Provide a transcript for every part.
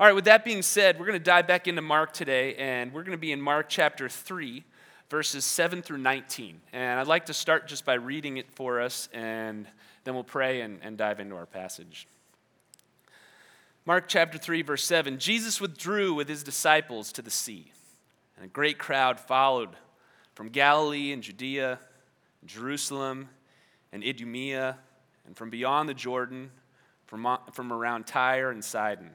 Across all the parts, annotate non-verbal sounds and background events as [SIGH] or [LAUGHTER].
All right, with that being said, we're going to dive back into Mark today, and we're going to be in Mark chapter 3, verses 7 through 19. And I'd like to start just by reading it for us, and then we'll pray and, and dive into our passage. Mark chapter 3, verse 7 Jesus withdrew with his disciples to the sea, and a great crowd followed from Galilee and Judea, and Jerusalem and Idumea, and from beyond the Jordan, from, from around Tyre and Sidon.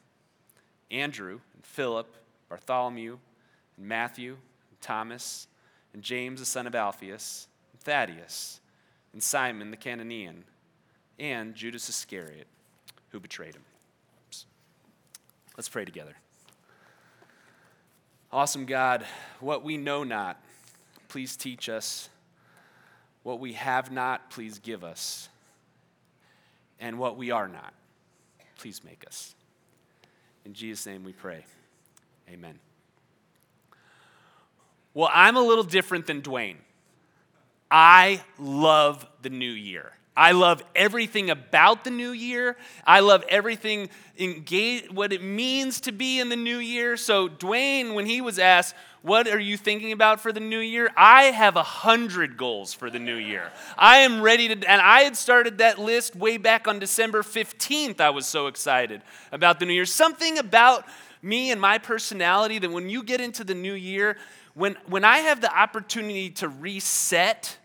Andrew, and Philip, Bartholomew, and Matthew, and Thomas, and James the son of Alphaeus, and Thaddeus, and Simon the Cananean, and Judas Iscariot, who betrayed him. Let's pray together. Awesome God, what we know not, please teach us. What we have not, please give us. And what we are not, please make us. In Jesus' name we pray. Amen. Well, I'm a little different than Dwayne. I love the new year. I love everything about the new year. I love everything engage what it means to be in the new year. So Dwayne, when he was asked, "What are you thinking about for the new year?" I have a hundred goals for the new year. I am ready to, and I had started that list way back on December fifteenth. I was so excited about the new year. Something about me and my personality that when you get into the new year, when when I have the opportunity to reset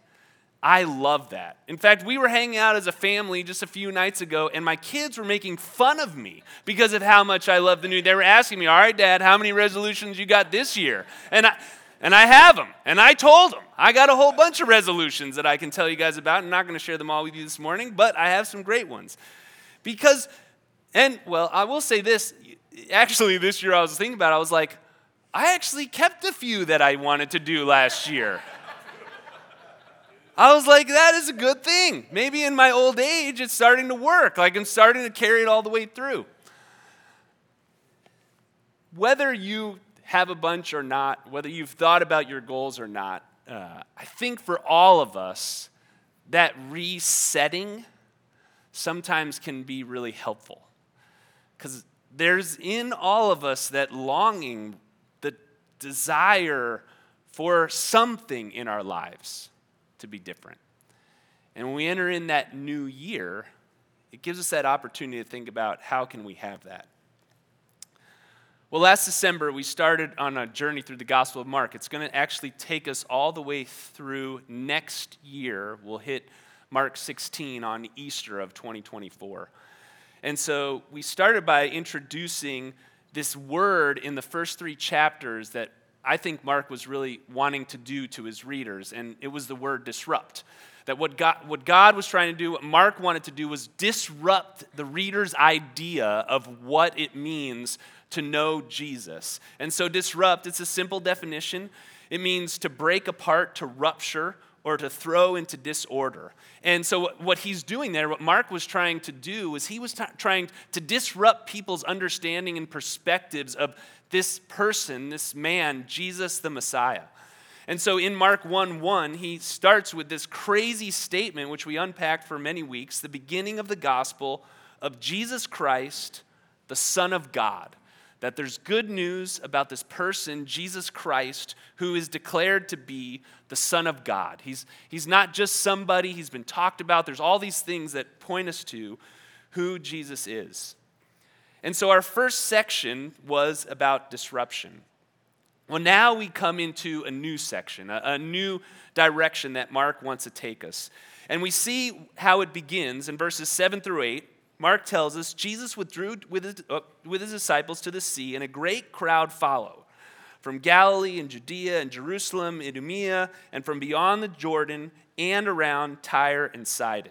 I love that. In fact, we were hanging out as a family just a few nights ago, and my kids were making fun of me because of how much I love the new. They were asking me, "All right, Dad, how many resolutions you got this year?" And I, and I have them. And I told them I got a whole bunch of resolutions that I can tell you guys about. I'm not going to share them all with you this morning, but I have some great ones. Because, and well, I will say this. Actually, this year I was thinking about. It, I was like, I actually kept a few that I wanted to do last year. I was like, that is a good thing. Maybe in my old age, it's starting to work. Like I'm starting to carry it all the way through. Whether you have a bunch or not, whether you've thought about your goals or not, uh, I think for all of us, that resetting sometimes can be really helpful. Because there's in all of us that longing, the desire for something in our lives to be different. And when we enter in that new year, it gives us that opportunity to think about how can we have that. Well, last December, we started on a journey through the Gospel of Mark. It's going to actually take us all the way through next year. We'll hit Mark 16 on Easter of 2024. And so we started by introducing this word in the first three chapters that I think Mark was really wanting to do to his readers, and it was the word disrupt. That what God, what God was trying to do, what Mark wanted to do, was disrupt the reader's idea of what it means to know Jesus. And so, disrupt, it's a simple definition. It means to break apart, to rupture, or to throw into disorder. And so, what he's doing there, what Mark was trying to do, is he was t- trying to disrupt people's understanding and perspectives of this person, this man, Jesus the Messiah. And so in Mark 1 1, he starts with this crazy statement, which we unpacked for many weeks the beginning of the gospel of Jesus Christ, the Son of God. That there's good news about this person, Jesus Christ, who is declared to be the Son of God. He's, he's not just somebody, he's been talked about. There's all these things that point us to who Jesus is. And so our first section was about disruption. Well, now we come into a new section, a, a, new direction that Mark wants to take us. And we see how it begins in verses 7 through 8. Mark tells us Jesus withdrew with his, uh, with his disciples to the sea, and a great crowd followed from Galilee and Judea and Jerusalem, Idumea, and from beyond the Jordan and around Tyre and Sidon.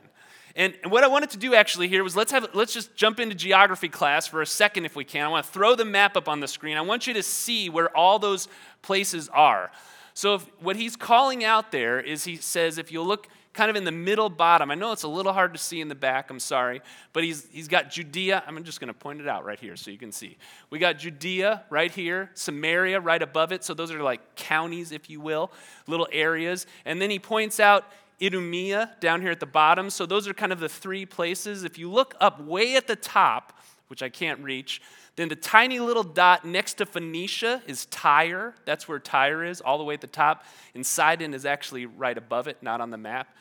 And, what I wanted to do actually here was let's have let's just jump into geography class for a second if we can. I want to throw the map up on the screen. I want you to see where all those places are. So if, what he's calling out there is he says if you look kind of in the middle bottom. I know it's a little hard to see in the back, I'm sorry, but he's, he's got Judea. I'm just going to point it out right here so you can see. We got Judea right here, Samaria right above it. So those are like counties, if you will, little areas. And then he points out Idumea down here at the bottom. So those are kind of the three places. If you look up way at the top, which I can't reach, then the tiny little dot next to Phoenicia is Tyre. That's where Tyre is, all the way at the top. And Sidon is actually right above it, not on the map.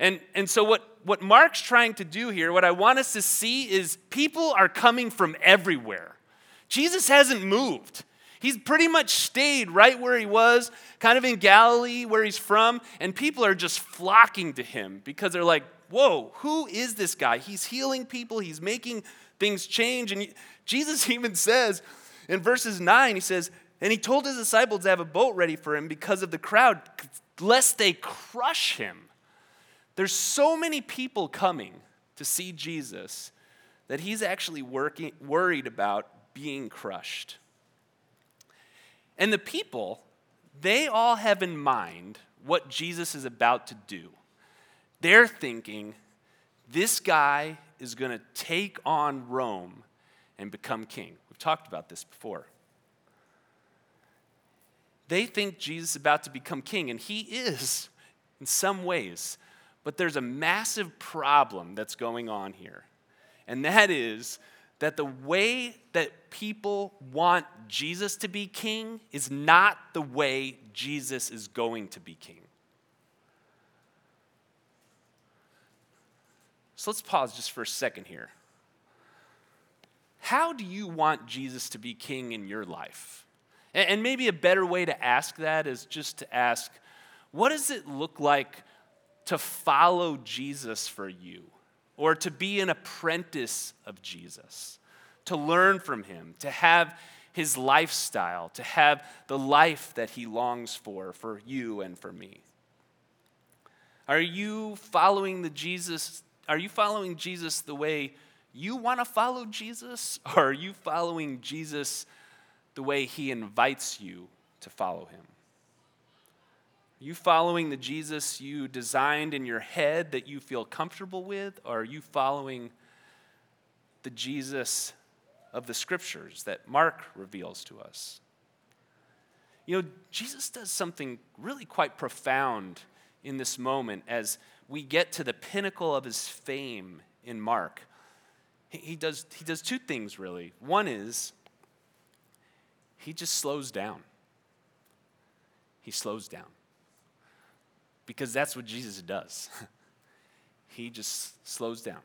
And, and so, what, what Mark's trying to do here, what I want us to see is people are coming from everywhere. Jesus hasn't moved. He's pretty much stayed right where he was, kind of in Galilee, where he's from, and people are just flocking to him because they're like, whoa, who is this guy? He's healing people, he's making things change. And Jesus [LAUGHS] even says in verses 9, he says, and he told his disciples to have a boat ready for him because of the crowd, lest they crush him. There's so many people coming to see Jesus that he's actually working, worried about being crushed. And the people, they all have in mind what Jesus is about to do. They're thinking, this guy is going to take on Rome and become king. We've talked about this before. They think Jesus is about to become king, and he is in some ways. But there's a massive problem that's going on here. And that is that the way that people want Jesus to be king is not the way Jesus is going to be king. So let's pause just for a second here. How do you want Jesus to be king in your life? And maybe a better way to ask that is just to ask, what does it look like to follow Jesus for you, or to be an apprentice of Jesus, to learn from him, to have his lifestyle, to have the life that he longs for for you and for me. Are you following the Jesus are you following Jesus the way you want to follow Jesus [LAUGHS] or are you following Jesus the way he invites you to follow him? Are you following the Jesus you designed in your head that you feel comfortable with? Or are you following the Jesus of the scriptures that Mark reveals to us? You know, Jesus does something really quite profound in this moment as we get to the pinnacle of his fame in Mark. He does, he does two things really. One is he just slows down. He slows down because that's what Jesus does. [LAUGHS] he just slows down.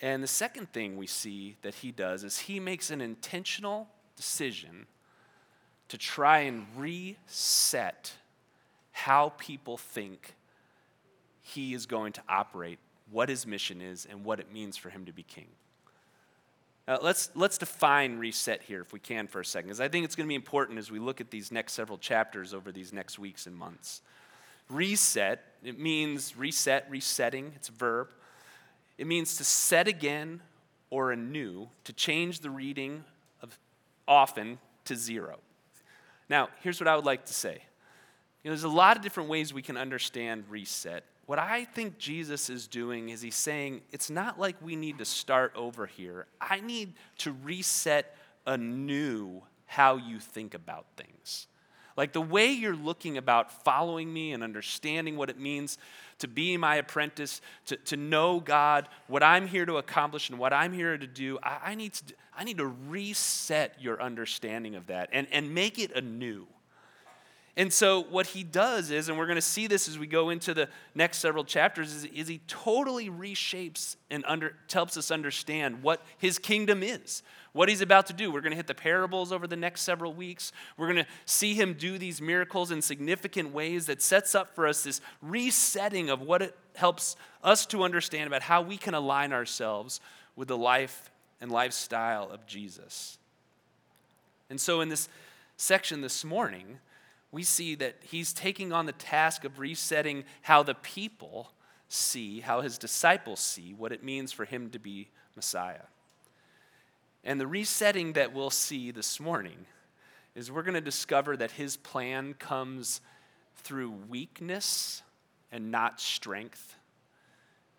And the second thing we see that he does is he makes an intentional decision to try and reset how people think he is going to operate, what his mission is, and what it means for him to be king. Uh, let's, let's define reset here, if we can, for a second, because I think it's going to be important as we look at these next several chapters over these next weeks and months. Reset, it means reset, resetting, it's a verb. It means to set again or anew, to change the reading of often to zero. Now, here's what I would like to say. You know, there's a lot of different ways we can understand reset. What I think Jesus is doing is he's saying, it's not like we need to start over here. I need to reset anew how you think about things. Like the way you're looking about following me and understanding what it means to be my apprentice, to, to know God, what I'm here to accomplish and what I'm here to do, I, I, need, to, I need to reset your understanding of that and, and make it anew. And so, what he does is, and we're going to see this as we go into the next several chapters, is, is he totally reshapes and under, helps us understand what his kingdom is, what he's about to do. We're going to hit the parables over the next several weeks. We're going to see him do these miracles in significant ways that sets up for us this resetting of what it helps us to understand about how we can align ourselves with the life and lifestyle of Jesus. And so, in this section this morning, we see that he's taking on the task of resetting how the people see, how his disciples see what it means for him to be Messiah. And the resetting that we'll see this morning is we're going to discover that his plan comes through weakness and not strength,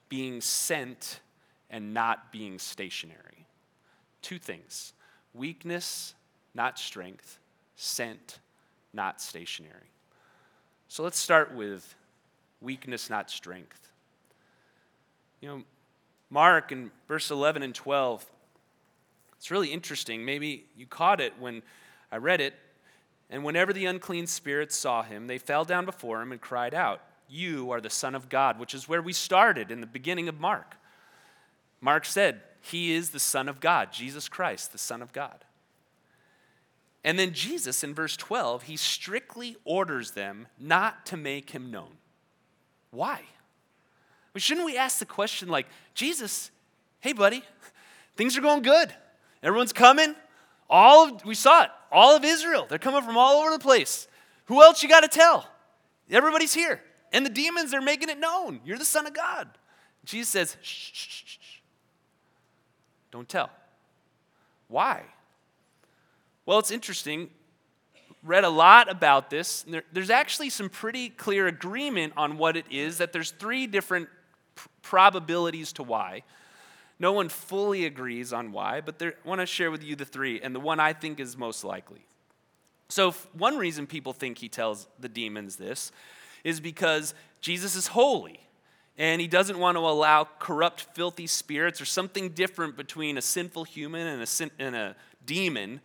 being sent and not being stationary. Two things weakness, not strength, sent, not stationary. So let's start with weakness, not strength. You know, Mark in verse 11 and 12, it's really interesting. Maybe you caught it when I read it. And whenever the unclean spirits saw him, they fell down before him and cried out, You are the Son of God, which is where we started in the beginning of Mark. Mark said, He is the Son of God, Jesus Christ, the Son of God. And then Jesus, in verse 12, he strictly orders them not to make him known. Why? But shouldn't we ask the question like, Jesus, hey, buddy, things are going good. Everyone's coming. All of, we saw it, all of Israel. They're coming from all over the place. Who else you got to tell? Everybody's here. And the demons are making it known. You're the Son of God. Jesus says, shh, shh, shh, shh. Don't tell. Why? Well, it's interesting. Read a lot about this. There, there's actually some pretty clear agreement on what it is, that there's three different pr- probabilities to why. No one fully agrees on why, but I want to share with you the three, and the one I think is most likely. So, one reason people think he tells the demons this is because Jesus is holy and he doesn't want to allow corrupt, filthy spirits or something different between a sinful human and a, sin- and a demon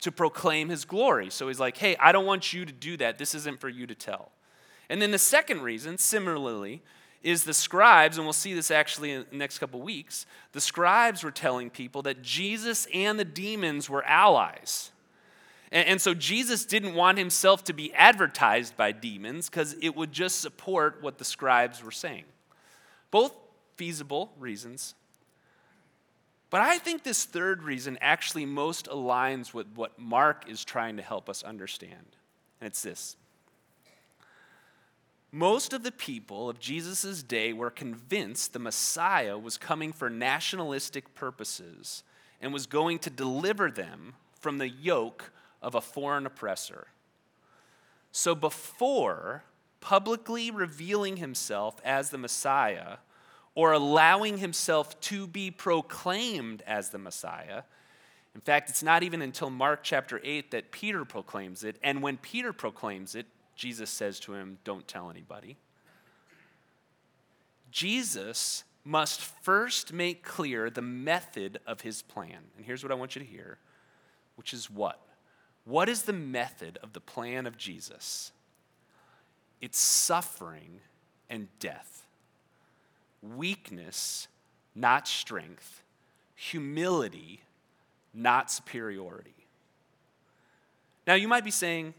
to proclaim his glory. So he's like, hey, I don't want you to do that. This isn't for you to tell. And then the second reason, similarly, is the scribes, and we'll see this actually in the next couple weeks. The scribes were telling people that Jesus and the demons were allies. And, and so Jesus didn't want himself to be advertised by demons because it would just support what the scribes were saying. Both feasible reasons. But I think this third reason actually most aligns with what Mark is trying to help us understand. And it's this most of the people of Jesus' day were convinced the Messiah was coming for nationalistic purposes and was going to deliver them from the yoke of a foreign oppressor. So before publicly revealing himself as the Messiah, or allowing himself to be proclaimed as the Messiah. In fact, it's not even until Mark chapter 8 that Peter proclaims it. And when Peter proclaims it, Jesus says to him, Don't tell anybody. Jesus must first make clear the method of his plan. And here's what I want you to hear, which is what? What is the method of the plan of Jesus? It's suffering and death weakness, not strength, humility, not superiority. Now, you might be saying,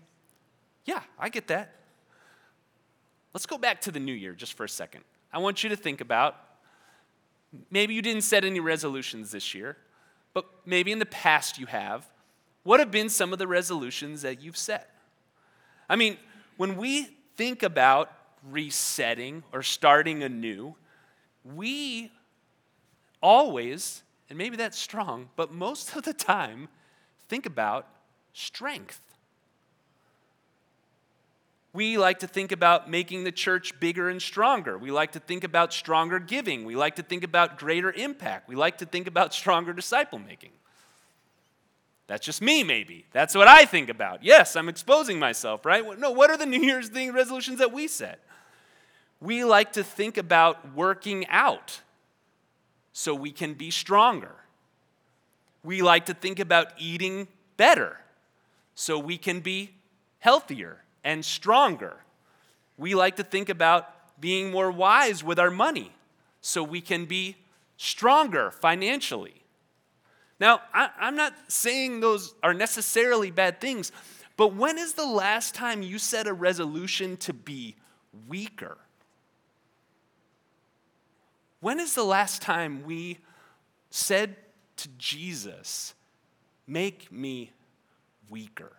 Yeah, I get that. Let's go back to the new year just for a second. I want you to think about maybe you didn't set any resolutions this year, but maybe in the past you have. What have been some of the resolutions that you've set? I mean, when we think about resetting or starting anew, we always, and maybe that's strong, but most of the time, think about strength. We like to think about making the church bigger and stronger. We like to think about stronger giving. We like to think about greater impact. We like to think about stronger disciple making. That's just me, maybe. That's what I think about. Yes, I'm exposing myself, right? No, what are the New Year's thing resolutions that we set? We like to think about working out so we can be stronger. We like to think about eating better so we can be healthier and stronger. We like to think about being more wise with our money so we can be stronger financially. Now, I, am not saying those are necessarily bad things, but when is the last time you set a resolution to be weaker? When is the last time we said to Jesus, Make me weaker?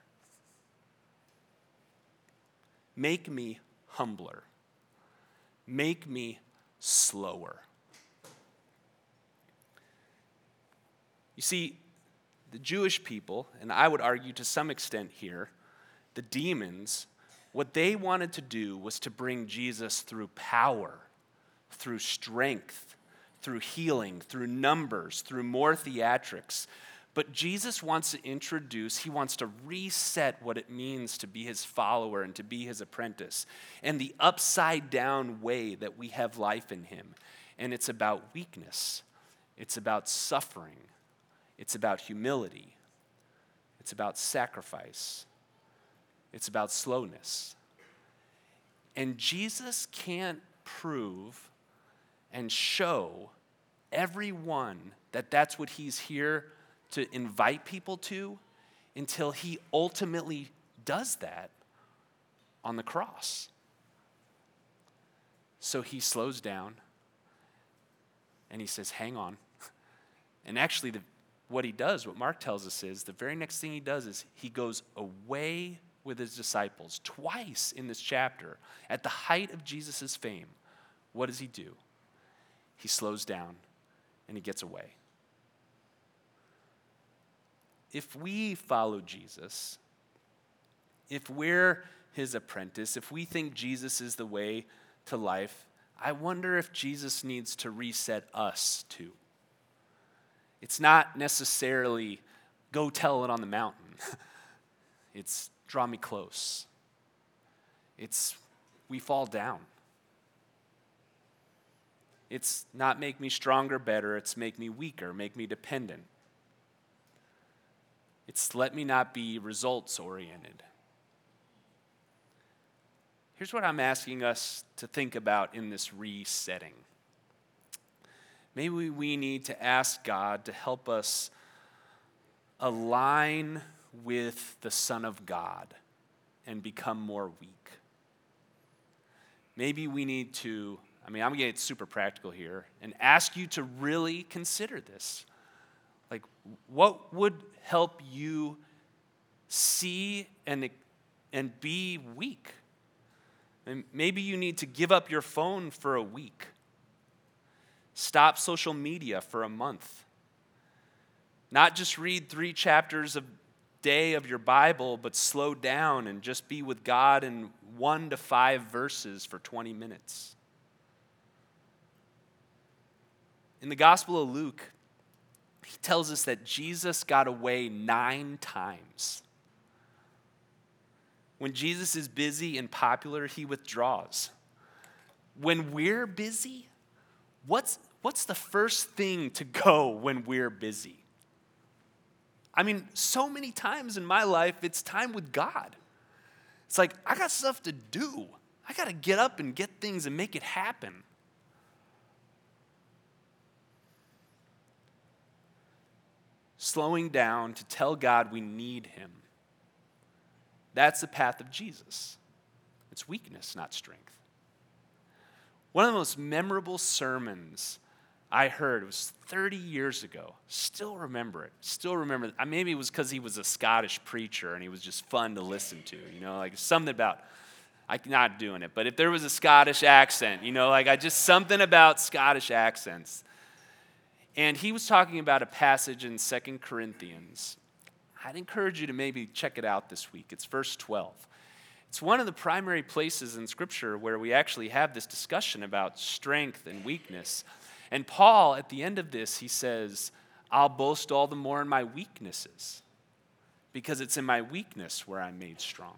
Make me humbler. Make me slower. You see, the Jewish people, and I would argue to some extent here, the demons, what they wanted to do was to bring Jesus through power, through strength, through healing, through numbers, through more theatrics. But Jesus wants to introduce, he wants to reset what it means to be his follower and to be his apprentice, and the upside down way that we have life in him. And it's about weakness, it's about suffering, it's about humility. It's about sacrifice. It's about slowness. And Jesus can't prove and show everyone that that's what he's here to invite people to until he ultimately does that on the cross. So he slows down and he says, Hang on. [LAUGHS] And actually, the what he does, what Mark tells us is the very next thing he does is he goes away with his disciples twice in this chapter at the height of Jesus' fame. What does he do? He slows down and he gets away. If we follow Jesus, if we're his apprentice, if we think Jesus is the way to life, I wonder if Jesus needs to reset us too. It's not necessarily go tell it on the mountain, [LAUGHS] it's draw me close. It's we fall down. It's not make me stronger, better, it's make me weaker, make me dependent. It's let me not be results oriented. Here's what I'm asking us to think about in this resetting. Maybe we need to ask God to help us align with the Son of God and become more weak. Maybe we need to, I mean, I'm getting super practical here, and ask you to really consider this. Like, what would help you see and, and be weak? And maybe you need to give up your phone for a week Stop social media for a month. Not just read three chapters a day of your Bible, but slow down and just be with God in one to five verses for 20 minutes. In the Gospel of Luke, he tells us that Jesus got away nine times. When Jesus is busy and popular, he withdraws. When we're busy, what's, what's the first thing to go when we're busy? I mean, so many times in my life, it's time with God. It's like, I got stuff to do. I got to get up and get things and make it happen. Slowing down to tell God we need Him. That's the path of Jesus. It's weakness, not strength. One of the most memorable sermons I heard. Was 30 years ago. Still remember it. Still remember. It. Uh, maybe it was because he was a Scottish preacher and he was just fun to listen to. You know, like something about. I'm not doing it, but if there was a Scottish accent, you know, like I just something about Scottish accents. And he was talking about a passage in Second Corinthians. I'd encourage you to maybe check it out this week. It's verse 12. It's one of the primary places in Scripture where we actually have this discussion about strength and weakness. And Paul, at the end of this, he says, I'll boast all the more in my weaknesses because it's in my weakness where I'm made strong.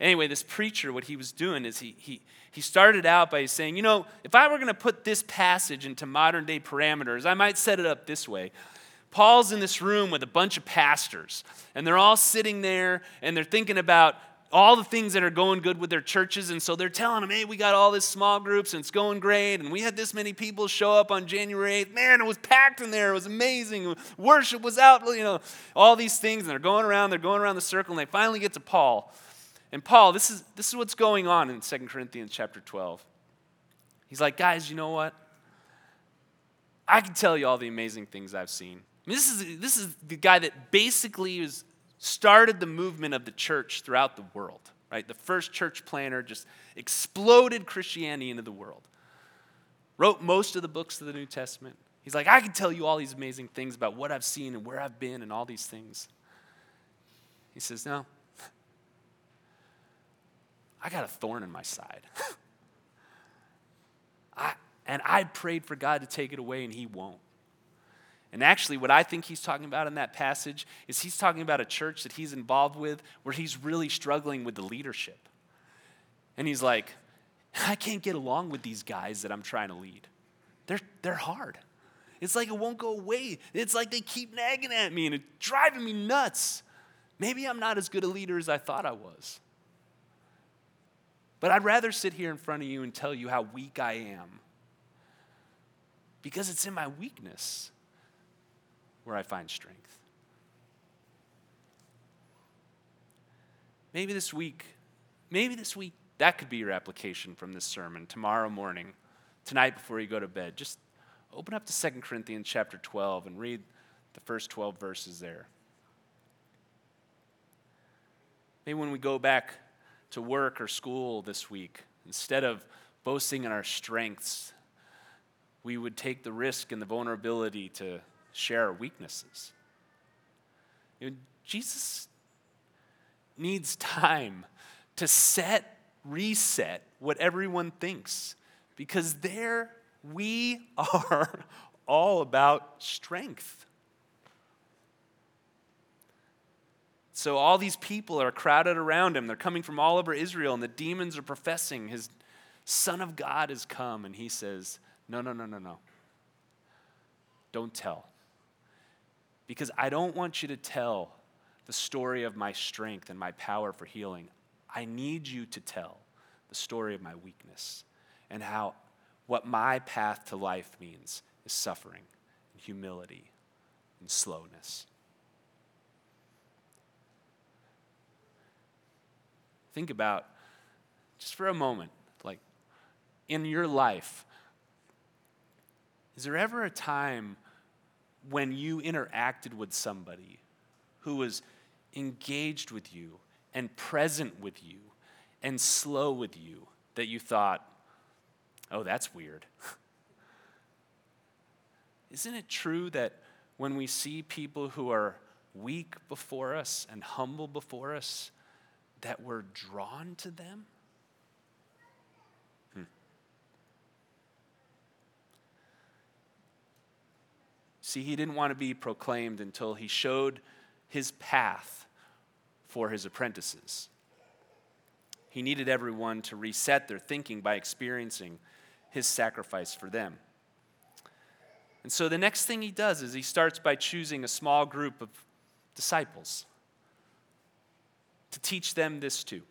Anyway, this preacher, what he was doing is he, he, he started out by saying, you know, if I were going to put this passage into modern day parameters, I might set it up this way. Paul's in this room with a bunch of pastors, and they're all sitting there and they're thinking about all the things that are going good with their churches. And so they're telling them, hey, we got all this small groups and it's going great. And we had this many people show up on January 8th. Man, it was packed in there. It was amazing. Worship was out, you know, all these things. And they're going around, they're going around the circle. And they finally get to Paul. And Paul, this is, this is what's going on in 2 Corinthians chapter 12. He's like, guys, you know what? I can tell you all the amazing things I've seen. I mean, this, is, this is the guy that basically is started the movement of the church throughout the world, right? The first church planner just exploded Christianity into the world. Wrote most of the books of the New Testament. He's like, I can tell you all these amazing things about what I've seen and where I've been and all these things. He says, No, I got a thorn in my side. [GASPS] I, and I prayed for God to take it away, and He won't. And actually, what I think he's talking about in that passage is he's talking about a church that he's involved with where he's really struggling with the leadership. And he's like, I can't get along with these guys that I'm trying to lead. They're, they're hard. It's like it won't go away. It's like they keep nagging at me and it's driving me nuts. Maybe I'm not as good a leader as I thought I was. But I'd rather sit here in front of you and tell you how weak I am because it's in my weakness where I find strength. Maybe this week, maybe this week, that could be your application from this sermon tomorrow morning, tonight before you go to bed. Just open up to 2 Corinthians chapter 12 and read the first 12 verses there. Maybe when we go back to work or school this week, instead of boasting in our strengths, we would take the risk and the vulnerability to share our weaknesses. You know, Jesus needs time to set, reset what everyone thinks because there we [LAUGHS] are all about strength. So all these people are crowded around him. They're coming from all over Israel, and the demons are professing his Son of God has come. And he says, No, no, no, no, no. Don't tell because I don't want you to tell the story of my strength and my power for healing. I need you to tell the story of my weakness and how what my path to life means is suffering and humility and slowness. Think about just for a moment, like in your life, is there ever a time when you interacted with somebody who was engaged with you and present with you and slow with you that you thought, oh, that's weird. [LAUGHS] Isn't it true that when we see people who are weak before us and humble before us, that we're drawn to them? Hmm. See, he didn't want to be proclaimed until he showed his path for his apprentices. He needed everyone to reset their thinking by experiencing his sacrifice for them. And so the next thing he does is he starts by choosing a small group of disciples to teach them this too.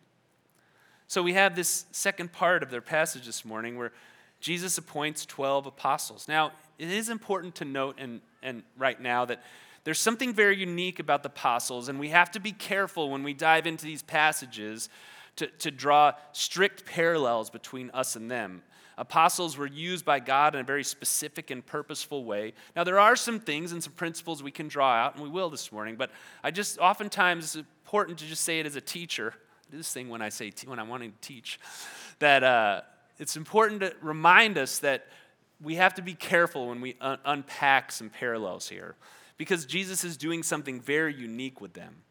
So we have this second part of their passage this morning where Jesus appoints 12 apostles. Now, it is important to note and, and right now that there's something very unique about the apostles, and we have to be careful when we dive into these passages to, to draw strict parallels between us and them. Apostles were used by God in a very specific and purposeful way. Now, there are some things and some principles we can draw out, and we will this morning, but I just oftentimes important to just say it as a teacher. I do this thing when I say, when I'm wanting to teach, that uh, it's important to remind us that we have to be careful when we un- unpack some parallels here because Jesus is doing something very unique with them.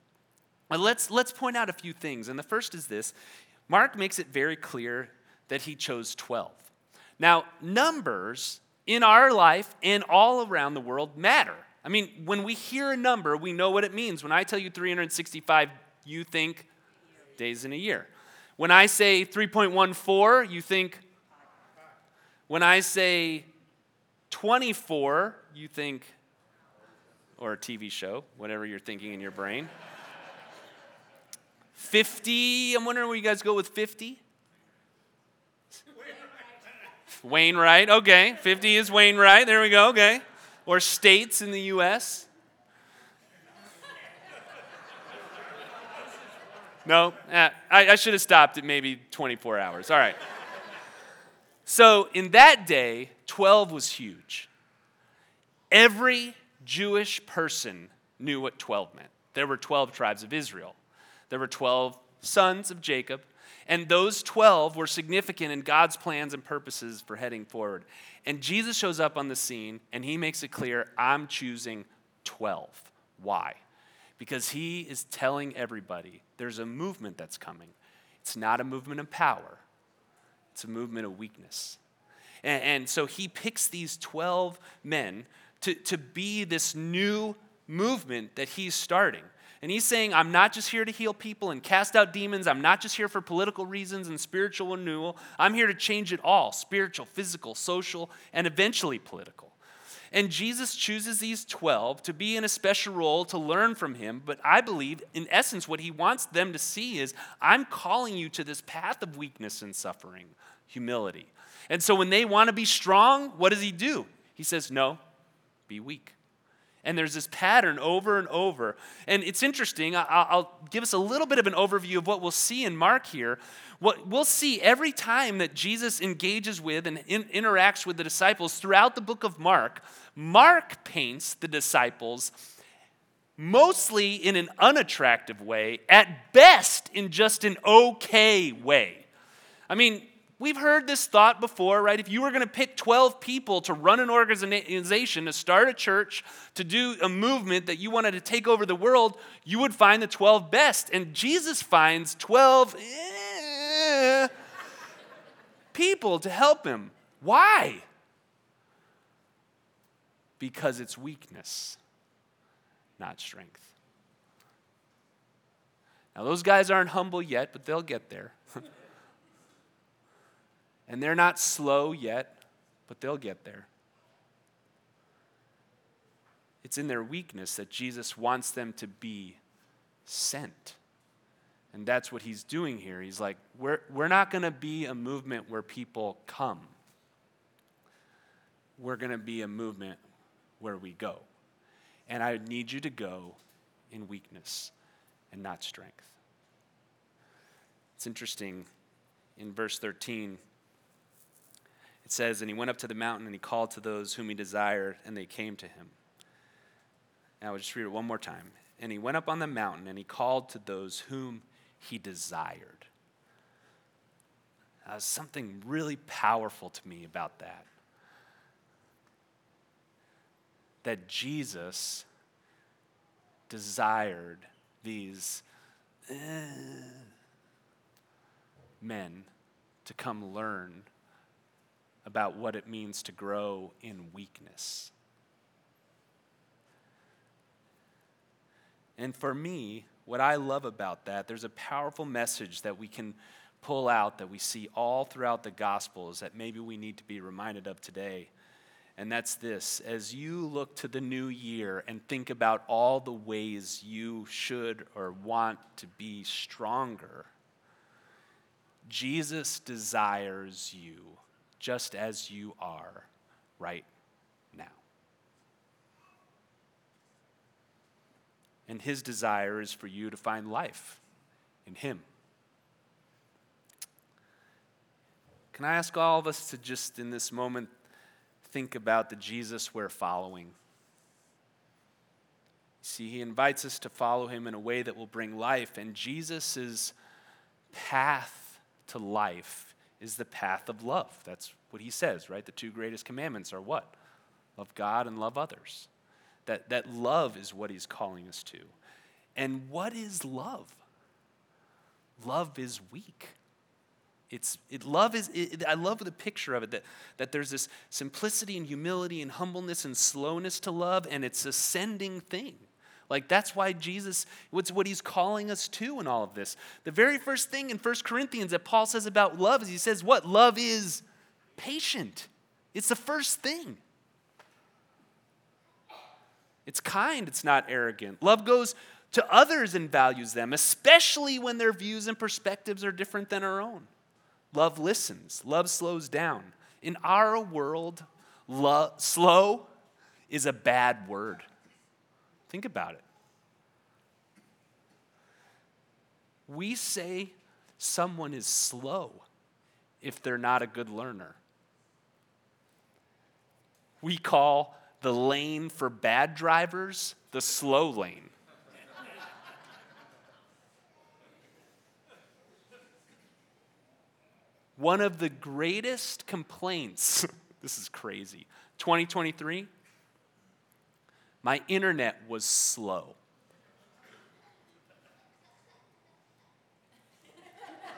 But let's, let's point out a few things. And the first is this Mark makes it very clear that he chose 12. Now, numbers in our life and all around the world matter. I mean, when we hear a number, we know what it means. When I tell you 365, you think days in a year. When I say 3.14, you think when I say 24, you think, or a TV show, whatever you're thinking in your brain. 50. I'm wondering where you guys go with 50. Wainwright. Okay. 50 is Wainwright. There we go. Okay. Or states in the U.S. No? Eh, I, I should have stopped at maybe 24 hours. All right. So in that day, 12 was huge. Every Jewish person knew what 12 meant. There were 12 tribes of Israel, there were 12 sons of Jacob, and those 12 were significant in God's plans and purposes for heading forward. And Jesus shows up on the scene and he makes it clear I'm choosing 12. Why? Because he is telling everybody there's a movement that's coming. It's not a movement of power, it's a movement of weakness. And, and so he picks these 12 men to, to be this new movement that he's starting. And he's saying, I'm not just here to heal people and cast out demons. I'm not just here for political reasons and spiritual renewal. I'm here to change it all spiritual, physical, social, and eventually political. And Jesus chooses these 12 to be in a special role to learn from him. But I believe, in essence, what he wants them to see is I'm calling you to this path of weakness and suffering, humility. And so when they want to be strong, what does he do? He says, No, be weak. And there's this pattern over and over. And it's interesting. I'll give us a little bit of an overview of what we'll see in Mark here. What we'll see every time that Jesus engages with and in, interacts with the disciples throughout the book of Mark, Mark paints the disciples mostly in an unattractive way, at best in just an okay way. I mean, We've heard this thought before, right? If you were going to pick 12 people to run an organization, to start a church, to do a movement that you wanted to take over the world, you would find the 12 best. And Jesus finds 12 eh, people to help him. Why? Because it's weakness, not strength. Now, those guys aren't humble yet, but they'll get there. And they're not slow yet, but they'll get there. It's in their weakness that Jesus wants them to be sent. And that's what he's doing here. He's like, we're, we're not going to be a movement where people come, we're going to be a movement where we go. And I need you to go in weakness and not strength. It's interesting in verse 13 it says, And he went up to the mountain and he called to those whom he desired, and they came to him. Now I'll just read it one more time. And he went up on the mountain and he called to those whom he desired. Uh, something really powerful to me about that. That Jesus desired these uh, men to come learn about what it means to grow in weakness. And for me, what I love about that, there's a powerful message that we can pull out that we see all throughout the Gospels that maybe we need to be reminded of today. And that's this as you look to the new year and think about all the ways you should or want to be stronger, Jesus desires you just as you are right now. And his desire is for you to find life in him. Can I ask all of us to just in this moment think about the Jesus we're following? See, he invites us to follow him in a way that will bring life, and Jesus' path to life is the path of love. That's what he says, right? The two greatest commandments are what? Love God and love others. That, that love is what he's calling us to. And what is love? Love is weak. It's, it, love is, it, I love the picture of it that, that there's this simplicity and humility and humbleness and slowness to love, and it's ascending thing. Like that's why Jesus, what's what he's calling us to in all of this. The very first thing in 1 Corinthians that Paul says about love is he says, What? Love is patient. It's the first thing. It's kind, it's not arrogant. Love goes to others and values them, especially when their views and perspectives are different than our own. Love listens, love slows down. In our world, lo- slow is a bad word. Think about it. We say someone is slow if they're not a good learner. We call the lane for bad drivers the slow lane. One of the greatest complaints, [LAUGHS] this is crazy, 2023, my internet was slow.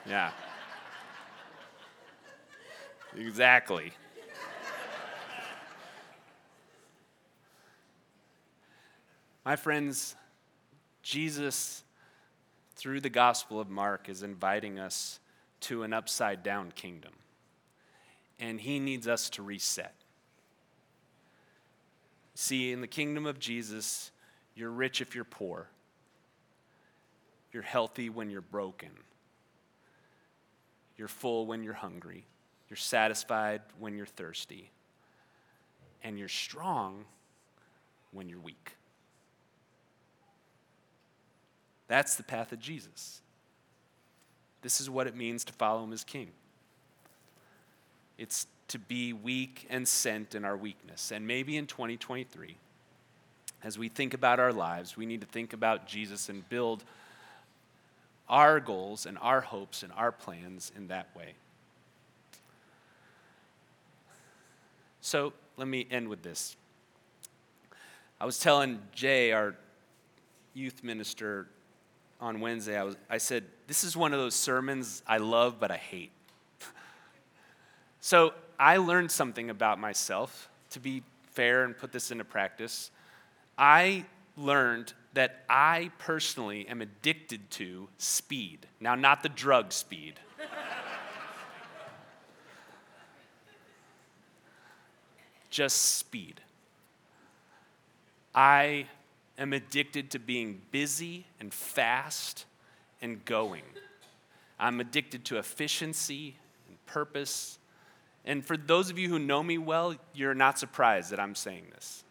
Yeah. Exactly. My friends, Jesus, through the Gospel of Mark, is inviting us to an upside down kingdom. And he needs us to reset. See, in the kingdom of Jesus, you're rich if you're poor, you're healthy when you're broken, you're full when you're hungry, you're satisfied when you're thirsty, and you're strong when you're weak. That's the path of Jesus. This is what it means to follow him as king. It's to be weak and sent in our weakness. And maybe in 2023, as we think about our lives, we need to think about Jesus and build our goals and our hopes and our plans in that way. So let me end with this. I was telling Jay, our youth minister, on Wednesday, I, was, I said, This is one of those sermons I love, but I hate. [LAUGHS] so I learned something about myself, to be fair and put this into practice. I learned that I personally am addicted to speed. Now, not the drug speed. [LAUGHS] Just speed. I am addicted to being busy and fast and going. I'm addicted to efficiency and purpose. And for those of you who know me well, you're not surprised that I'm saying this.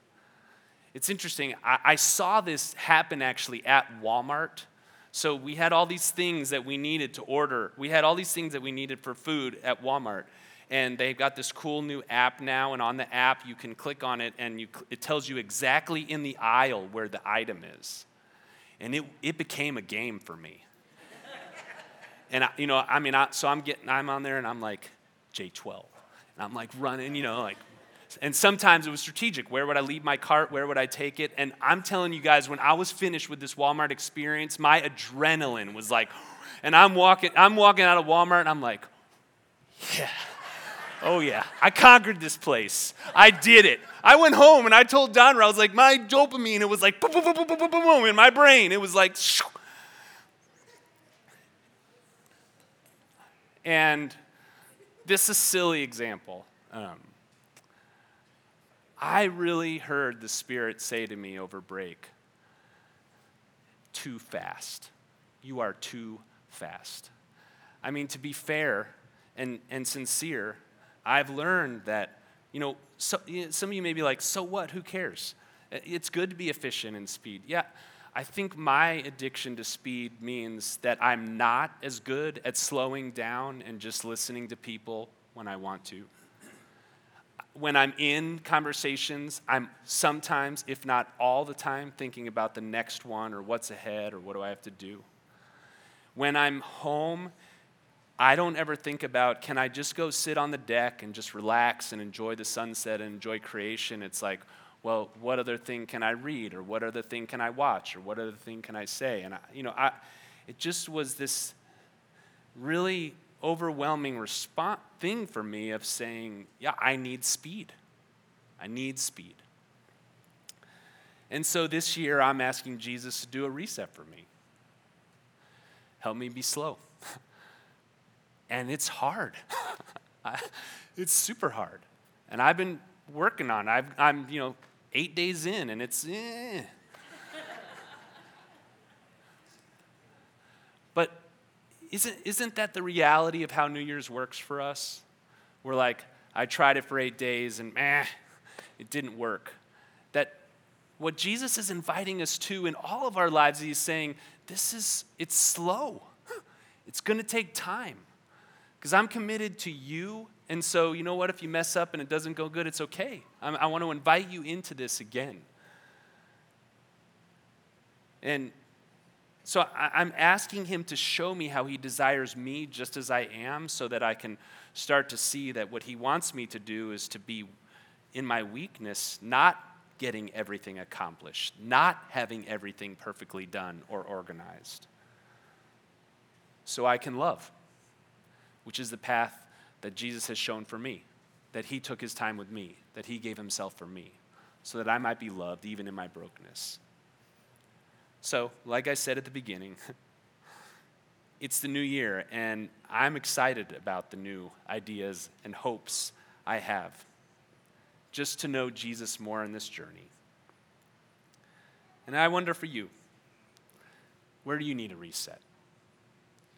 It's interesting, I, I saw this happen actually at Walmart. So we had all these things that we needed to order. We had all these things that we needed for food at Walmart and they've got this cool new app now and on the app you can click on it and you, it tells you exactly in the aisle where the item is and it, it became a game for me [LAUGHS] and I, you know i mean I, so i'm getting i'm on there and i'm like j12 and i'm like running you know like and sometimes it was strategic where would i leave my cart where would i take it and i'm telling you guys when i was finished with this walmart experience my adrenaline was like and i'm walking i'm walking out of walmart and i'm like yeah Oh, yeah. I conquered this place. I did it. I went home and I told Donra, I was like, my dopamine, it was like boom, boom, boom, boom, boom, boom, boom, in my brain. It was like, shoo. and this is a silly example. Um, I really heard the Spirit say to me over break, too fast. You are too fast. I mean, to be fair and, and sincere, I've learned that, you know, so, some of you may be like, so what? Who cares? It's good to be efficient in speed. Yeah, I think my addiction to speed means that I'm not as good at slowing down and just listening to people when I want to. When I'm in conversations, I'm sometimes, if not all the time, thinking about the next one or what's ahead or what do I have to do. When I'm home I don't ever think about, can I just go sit on the deck and just relax and enjoy the sunset and enjoy creation? It's like, well, what other thing can I read? Or what other thing can I watch? Or what other thing can I say? And, I, you know, I, it just was this really overwhelming response thing for me of saying, yeah, I need speed. I need speed. And so this year, I'm asking Jesus to do a reset for me. Help me be slow [LAUGHS] and it's hard. [LAUGHS] it's super hard. And I've been working on it. i am you know, eight days in, and it's, eh. But isn't, isn't that the reality of how New Year's works for us? We're like, I tried it for eight days and meh, it didn't work. That what Jesus is inviting us to in all of our lives, he's saying, this is, it's slow. It's going to take time. Because I'm committed to you. And so, you know what? If you mess up and it doesn't go good, it's okay. I'm, I want to invite you into this again. And so I, am asking him to show me how he desires me just as I am so that I can start to see that what he wants me to do is to be in my weakness, not getting everything accomplished, not having everything perfectly done or organized. So I can love, which is the path that Jesus has shown for me, that he took his time with me, that he gave himself for me, so that I might be loved even in my brokenness. So, like I said at the beginning, [LAUGHS] it's the new year, and I'm excited about the new ideas and hopes I have just to know Jesus more in this journey. And I wonder for you, where do you need a reset?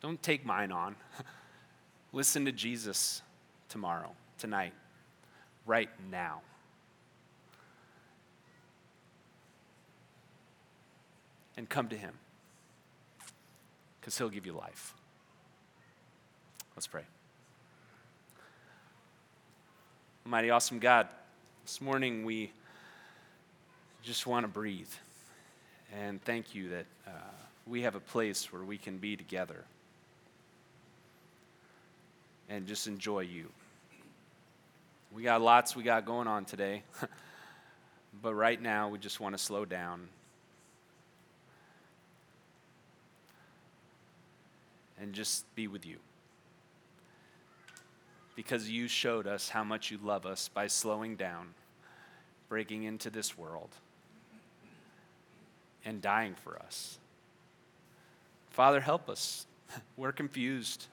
Don't take mine on. [LAUGHS] Listen to Jesus tomorrow, tonight, right now. And come to Him because He'll give you life. Let's pray. Mighty, awesome God. This morning we just want to breathe. And thank you that uh, we have a place where we can be together and just enjoy you. We got lots we got going on today, [LAUGHS] but right now we just want to slow down and just be with you because you showed us how much you love us by slowing down, breaking into this world, and dying for us. Father, help us. [LAUGHS] We're confused.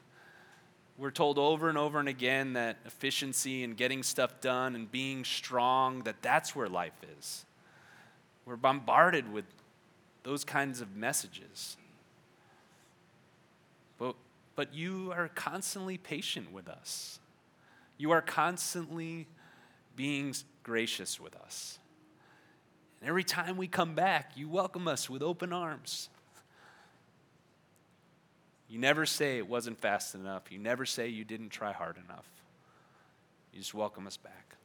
We're told over and over and again that efficiency and getting stuff done and being strong, that that's where life is. We're bombarded with those kinds of messages. But, but you are constantly patient with us. You are constantly being gracious with us. And every time we come back, you welcome us with open arms. You never say it wasn't fast enough. You never say you didn't try hard enough. You just welcome us back.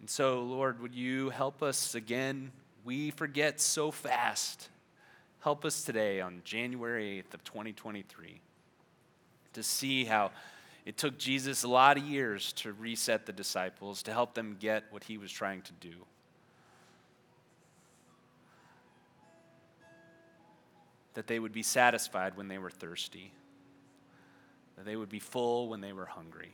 And so, Lord, would you help us again? We forget so fast. Help us today on January 8th of 2023 to see how it took Jesus a lot of years to reset the disciples, to help them get what he was trying to do. That they would be satisfied when they were thirsty, that they would be full when they were hungry,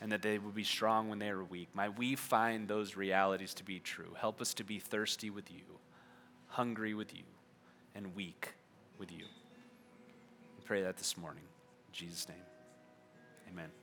and that they would be strong when they were weak. Might we find those realities to be true? Help us to be thirsty with you, hungry with you, and weak with you. We pray that this morning. Jesus' name, amen.